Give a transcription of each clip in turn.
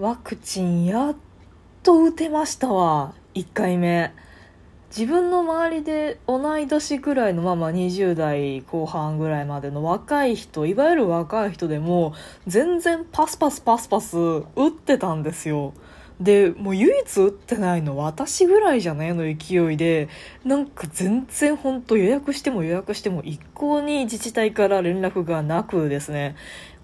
ワクチンやっと打てましたわ。1回目。自分の周りで同い年ぐらいのまま20代後半ぐらいまでの若い人いわゆる若い人でも全然パスパスパスパス打ってたんですよ。でもう唯一打ってないの私ぐらいじゃないの勢いでなんか全然本当予約しても予約しても一向に自治体から連絡がなくですね。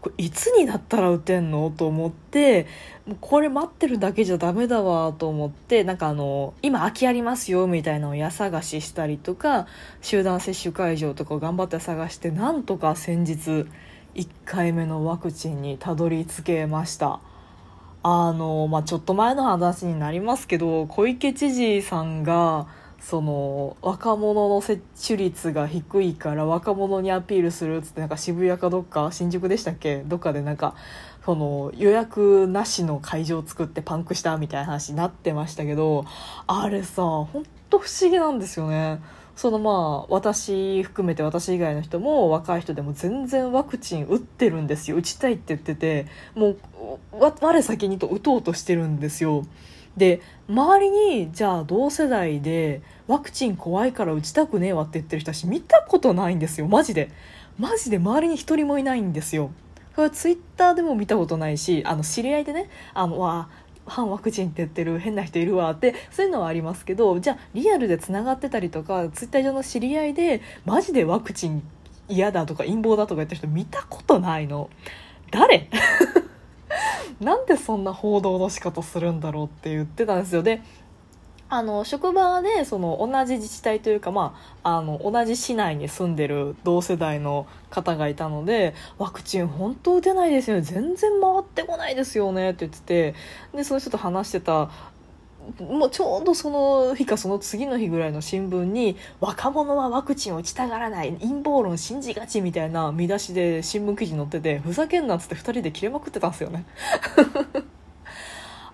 これいつになったら打てんの？と思ってもうこれ待ってるだけじゃダメだわと思ってなんかあの今空きありますよみたいなのを家探ししたりとか集団接種会場とか頑張って探してなんとか先日1回目のワクチンにたどり着けました。あの、まあ、ちょっと前の話になりますけど小池知事さんがその若者の接種率が低いから若者にアピールするっつってなんか渋谷かどっか新宿でしたっけどっかでなんかその予約なしの会場を作ってパンクしたみたいな話になってましたけどあれさほんと不思議なんですよね。そのまあ私含めて私以外の人も若い人でも全然ワクチン打ってるんですよ打ちたいって言っててもう我先にと打とうとしてるんですよ。で周りにじゃあ同世代でワクチン怖いから打ちたくねえわって言ってる人たち見たことないんですよマジで。マジで周りに一人もいないんですよ。それはツイッターでも見たことないしあの知り合いでねあのわ反ワクチンって言ってる変な人いるわってそういうのはありますけどじゃあリアルでつながってたりとかツイッター上の知り合いでマジでワクチン嫌だとか陰謀だとか言った人見たことないの。誰？なんでそんな報道の仕方するんだろうって言ってたんですよ。であの職場でその同じ自治体というか、まあ、あの同じ市内に住んでる同世代の方がいたのでワクチン本当打てないですよね。全然回ってこないですよねって言っててでその人と話してたもうちょうどその日かその次の日ぐらいの新聞に「若者はワクチンを打ちたがらない陰謀論信じがち」みたいな見出しで新聞記事載っててふざけんなっつって2人で切れまくってたんですよね。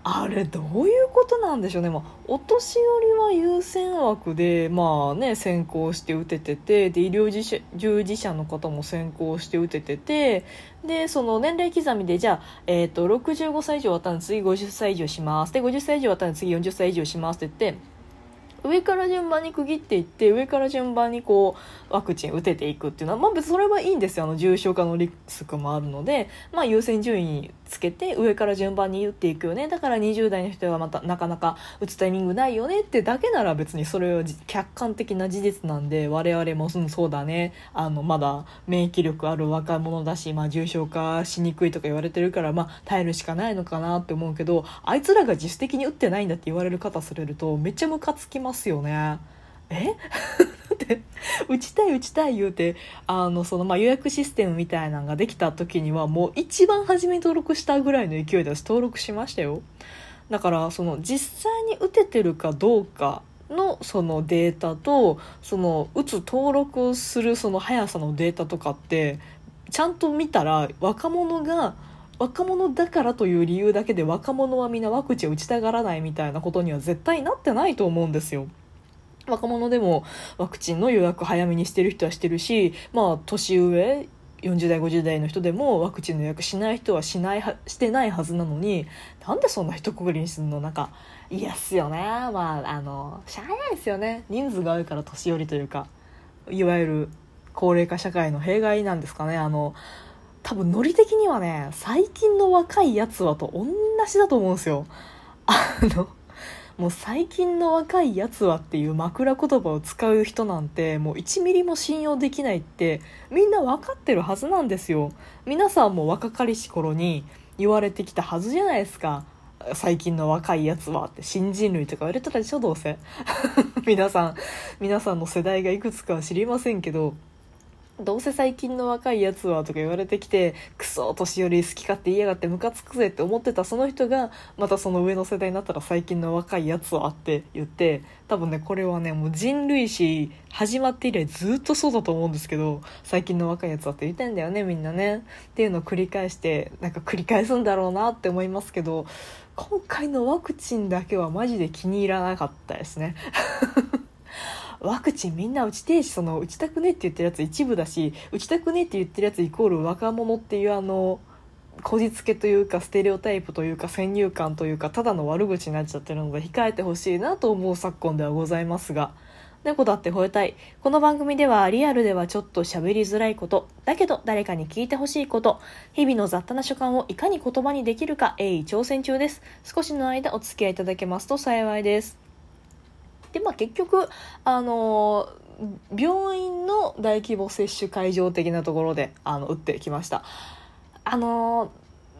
あれどういうことなんでしょうね、まあ、お年寄りは優先枠で、まあね、先行して打てててで医療従事者の方も先行して打てててでその年齢刻みでじゃあ、えーと、65歳以上終わったら次50歳以上します。で50歳以上終わったら次40歳以上しますって言って上から順番に区切っていって上から順番にこうワクチン打てていくっていうのは、まあ、別それはいいんですよ。あの重症化のリスクもあるので、まあ、優先順位つけて上から順番に打っていくよね。だから20代の人はまたなかなか打つタイミングないよね。ってだけなら別にそれは客観的な事実なんで我々も、うん、そうだね。あのまだ免疫力ある若者だし、まあ、重症化しにくいとか言われてるから、まあ、耐えるしかないのかなって思うけどあいつらが自主的に打ってないんだって言われる方されるとめっちゃムカつきますよね。え？って打ちたい打ちたい言うてあのそのまあ予約システムみたいなのができた時にはもう一番初めに登録したぐらいの勢いで私登録しましたよだからその実際に打ててるかどうかのそのデータとその打つ登録するその速さのデータとかってちゃんと見たら若者が若者だからという理由だけで若者はみんなワクチン打ちたがらないみたいなことには絶対なってないと思うんですよ。若者でもワクチンの予約早めにしてる人はしてるし、まあ、年上40代50代の人でもワクチンの予約しない人はしないはしてないはずなのになんでそんな一括りにするの？なんか嫌っすよね。まああのしゃあないですよね。人数が多いから年寄りというかいわゆる高齢化社会の弊害なんですかね。あの多分ノリ的にはね最近の若いやつはと同じだと思うんですよ。あのもう最近の若いやつはっていう枕言葉を使う人なんてもう1ミリも信用できないってみんな分かってるはずなんですよ。皆さんも若かりし頃に言われてきたはずじゃないですか。最近の若いやつはって新人類とか言われたらでしょどうせ。皆さん皆さんの世代がいくつかは知りませんけどどうせ最近の若いやつはとか言われてきてクソ年寄り好き勝手言いやがってムカつくぜって思ってたその人がまたその上の世代になったら最近の若いやつはって言って多分ねこれはねもう人類史始まって以来ずっとそうだと思うんですけど最近の若いやつはって言いたいんだよねみんなね。っていうのを繰り返してなんか繰り返すんだろうなって思いますけど今回のワクチンだけはマジで気に入らなかったですね。ワクチンみんな打ちてえしその打ちたくねって言ってるやつ一部だし打ちたくねって言ってるやつイコール若者っていうあのこじつけというかステレオタイプというか先入観というかただの悪口になっちゃってるので控えてほしいなと思う昨今ではございますが。猫だって吠えたい。この番組ではリアルではちょっと喋りづらいことだけど誰かに聞いてほしいこと日々の雑多な所感をいかに言葉にできるか鋭意挑戦中です。少しの間お付き合いいただけますと幸いです。でまあ結局あの病院の大規模接種会場的なところであの打ってきました。あの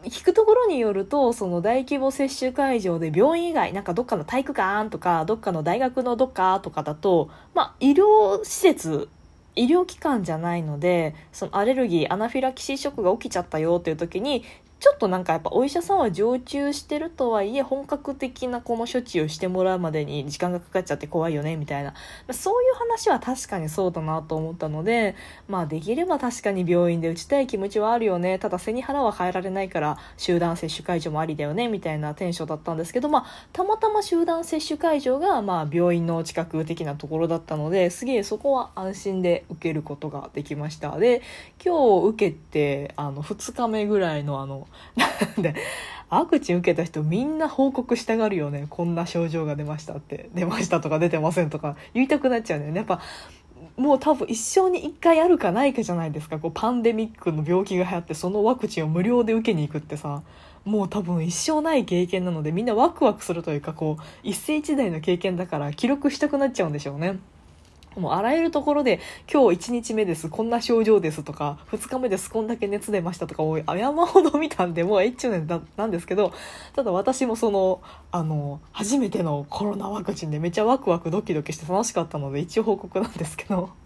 聞くところによるとその大規模接種会場で病院以外なんかどっかの体育館とかどっかの大学のどっかとかだと、まあ、医療施設医療機関じゃないのでそのアレルギーアナフィラキシーショックが起きちゃったよっていう時にちょっとなんかやっぱお医者さんは常駐してるとはいえ本格的なこの処置をしてもらうまでに時間がかかっちゃって怖いよねみたいな。まそういう話は確かにそうだなと思ったのでまあできれば確かに病院で打ちたい気持ちはあるよねただ背に腹は変えられないから集団接種会場もありだよねみたいなテンションだったんですけどまあたまたま集団接種会場がまあ病院の近く的なところだったのですげえそこは安心で受けることができました。で今日受けてあの2日目ぐらいのあの でワクチン受けた人みんな報告したがるよね。こんな症状が出ましたって。出ましたとか出てませんとか。言いたくなっちゃうんだよね。やっぱもう多分一生に一回あるかないかじゃないですか。こうパンデミックの病気が流行ってそのワクチンを無料で受けに行くってさ。もう多分一生ない経験なのでみんなワクワクするというかこう一世一代の経験だから記録したくなっちゃうんでしょうね。もうあらゆるところで今日1日目ですこんな症状ですとか2日目ですこんだけ熱出ましたとかを山ほど見たんでもう一中年なんですけどただ私もそのあの初めてのコロナワクチンでめっちゃワクワクドキドキして楽しかったので一応報告なんですけど。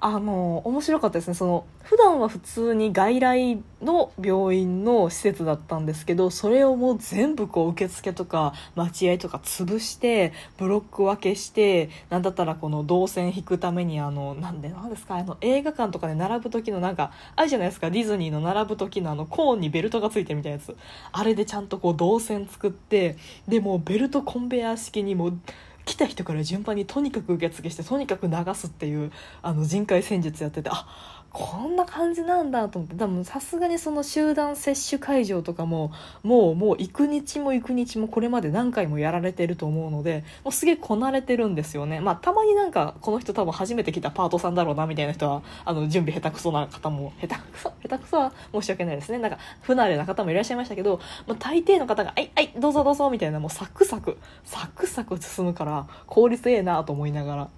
あの面白かったですね。その普段は普通に外来の病院の施設だったんですけどそれをもう全部こう受付とか待合とか潰してブロック分けしてなんだったらこの動線引くためにあのなんでなんですかあの映画館とかで並ぶ時のなんかあるじゃないですか。ディズニーの並ぶ時のあのコーンにベルトがついてるみたいなやつ。あれでちゃんとこう動線作ってでもベルトコンベヤー式にもう来た人から順番にとにかく受付してとにかく流すっていうあの人海戦術やっててあこんな感じなんだと思って。多分さすがにその集団接種会場とかももうもう行く日も行く日もこれまで何回もやられてると思うのでもうすげえこなれてるんですよね。まあたまになんかこの人多分初めて来たパートさんだろうなみたいな人はあの準備下手くそな方も下手くそ下手くそは申し訳ないですね。なんか不慣れな方もいらっしゃいましたけど、まあ、大抵の方が「はいはいどうぞどうぞ」みたいなもうサクサクサクサク進むから効率ええなと思いながら。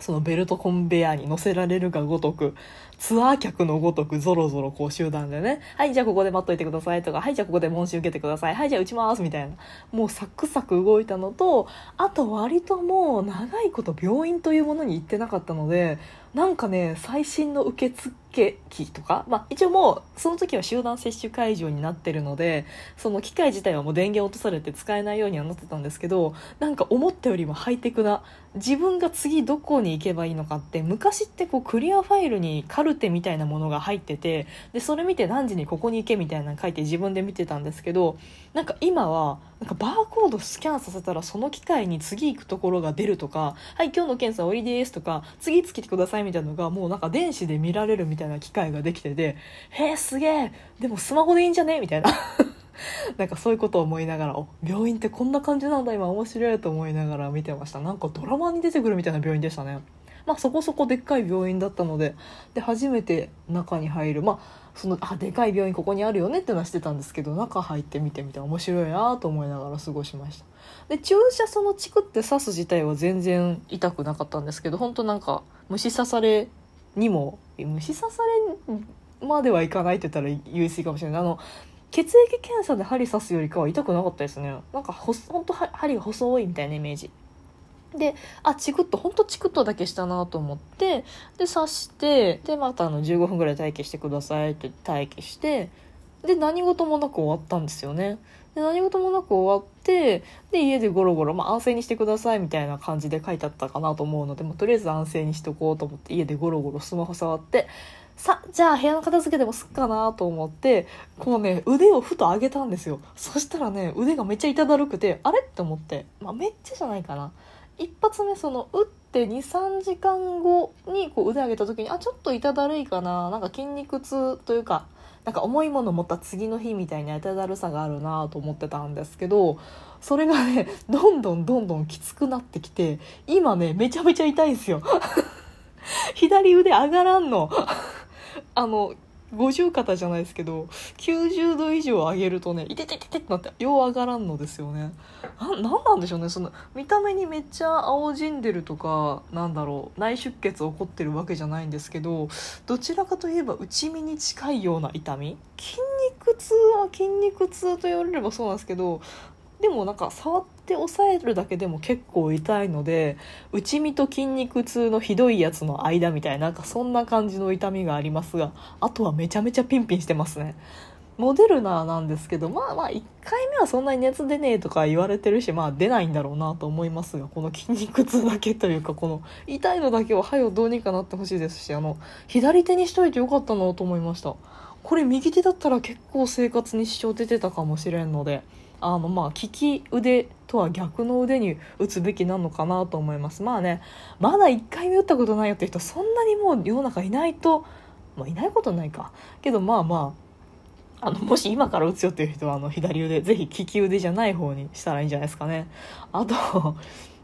そのベルトコンベヤーに乗せられるがごとくツアー客のごとくぞろぞろこう集団でね「はいじゃあここで待っといてください」とか「はいじゃあここで問診受けてください」「はいじゃあ打ちます」みたいな。もうサクサク動いたのとあと割ともう長いこと病院というものに行ってなかったのでなんかね最新の受付機とか、まあ、一応もうその時は集団接種会場になってるのでその機械自体はもう電源落とされて使えないようにはなってたんですけどなんか思ったよりもハイテクな自分が次どこに行けばいいのかって昔ってこうクリアファイルにカルテみたいなものが入っててでそれ見て何時にここに行けみたいなの書いて自分で見てたんですけどなんか今はなんかバーコードスキャンさせたらその機械に次行くところが出るとか「はい今日の検査終わりです」とか「次つけてください」みたいなのがもうなんか電子で見られるみたいなたいな機械ができてて「へえすげえでもスマホでいいんじゃね?」みたいな。なんかそういうことを思いながら病院ってこんな感じなんだ今面白いと思いながら見てました。なんかドラマに出てくるみたいな病院でしたね。まあそこそこでっかい病院だったのでで初めて中に入る。まあそのあでかい病院ここにあるよね？ってのはしてたんですけど中入ってみてみて面白いなと思いながら過ごしました。で注射そのチクって刺す自体は全然痛くなかったんですけど本当なんか虫刺されにも虫刺されまではいかないって言ったら言い過ぎかもしれない。あの血液検査で針刺すよりかは痛くなかったですね。なんかほほんと針が細いみたいなイメージ。であチクッとほんとチクッとだけしたなと思ってで刺してでまたあの15分ぐらい待機してくださいって待機してで何事もなく終わったんですよね。で何事もなく終わってで家でゴロゴロ、まあ、安静にしてくださいみたいな感じで書いてあったかなと思うので、まあ、とりあえず安静にしとこうと思って家でゴロゴロスマホ触ってさじゃあ部屋の片付けでもすっかなと思ってこうね腕をふと上げたんですよ。そしたらね腕がめっちゃ痛だるくてあれって思って、まあ、めっちゃじゃないかな。一発目その打って23時間後にこう腕上げた時にあちょっと痛だるいかな。なんか筋肉痛というかなんか重いもの持った次の日みたいな痛だるさがあるなと思ってたんですけどそれがね どんどんどんどんきつくなってきて今ねめちゃめちゃ痛いんですよ。左腕上がらんの。あの五十肩じゃないですけど90度以上上げるとねいててててってなってよう上がらんのですよね。ななんなんでしょうね。その見た目にめっちゃ青じんでるとかなんだろう内出血起こってるわけじゃないんですけどどちらかといえば内身に近いような痛み。筋肉痛は筋肉痛と言われればそうなんですけどでもなんか触って押さえるだけでも結構痛いので内身と筋肉痛のひどいやつの間みたいななんかそんな感じの痛みがありますがあとはめちゃめちゃピンピンしてますね。モデルナなんですけどまあまあ1回目はそんなに熱出ねえとか言われてるしまあ出ないんだろうなと思いますがこの筋肉痛だけというかこの痛いのだけははよどうにかなってほしいですしあの左手にしといてよかったなと思いました。これ右手だったら結構生活に支障出てたかもしれんのであのまあ利き腕とは逆の腕に打つべきなのかなと思います。まあねまだ1回目打ったことないよって人そんなにもう世の中いないと、まあ、いないことないか。けどまあまああのもし今から打つよっていう人はあの左腕ぜひ利き腕じゃない方にしたらいいんじゃないですかね。あと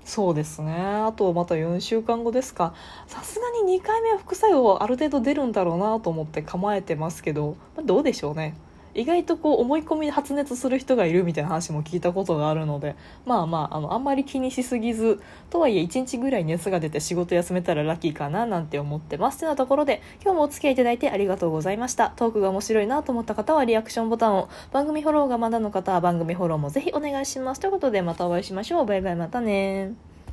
そうですね。あとまた4週間後ですか。さすがに2回目は副作用はある程度出るんだろうなと思って構えてますけど、どうでしょうね。意外とこう思い込みで発熱する人がいるみたいな話も聞いたことがあるのでまあまああのあんまり気にしすぎずとはいえ1日ぐらい熱が出て仕事休めたらラッキーかななんて思ってます。というようなところで今日もお付き合いいただいてありがとうございました。トークが面白いなと思った方はリアクションボタンを番組フォローがまだの方は番組フォローもぜひお願いします。ということでまたお会いしましょう。バイバイまたね